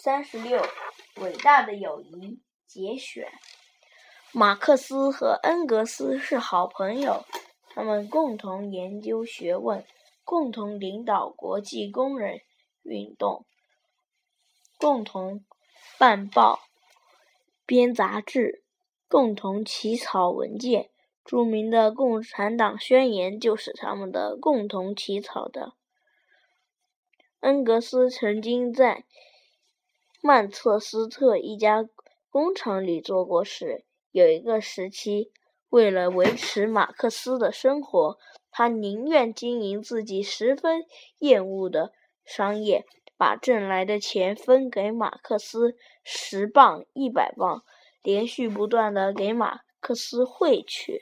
三十六，伟大的友谊节选。马克思和恩格斯是好朋友，他们共同研究学问，共同领导国际工人运动，共同办报、编杂志，共同起草文件。著名的《共产党宣言》就是他们的共同起草的。恩格斯曾经在曼彻斯特一家工厂里做过事。有一个时期，为了维持马克思的生活，他宁愿经营自己十分厌恶的商业，把挣来的钱分给马克思十磅、一百磅，连续不断的给马克思汇去。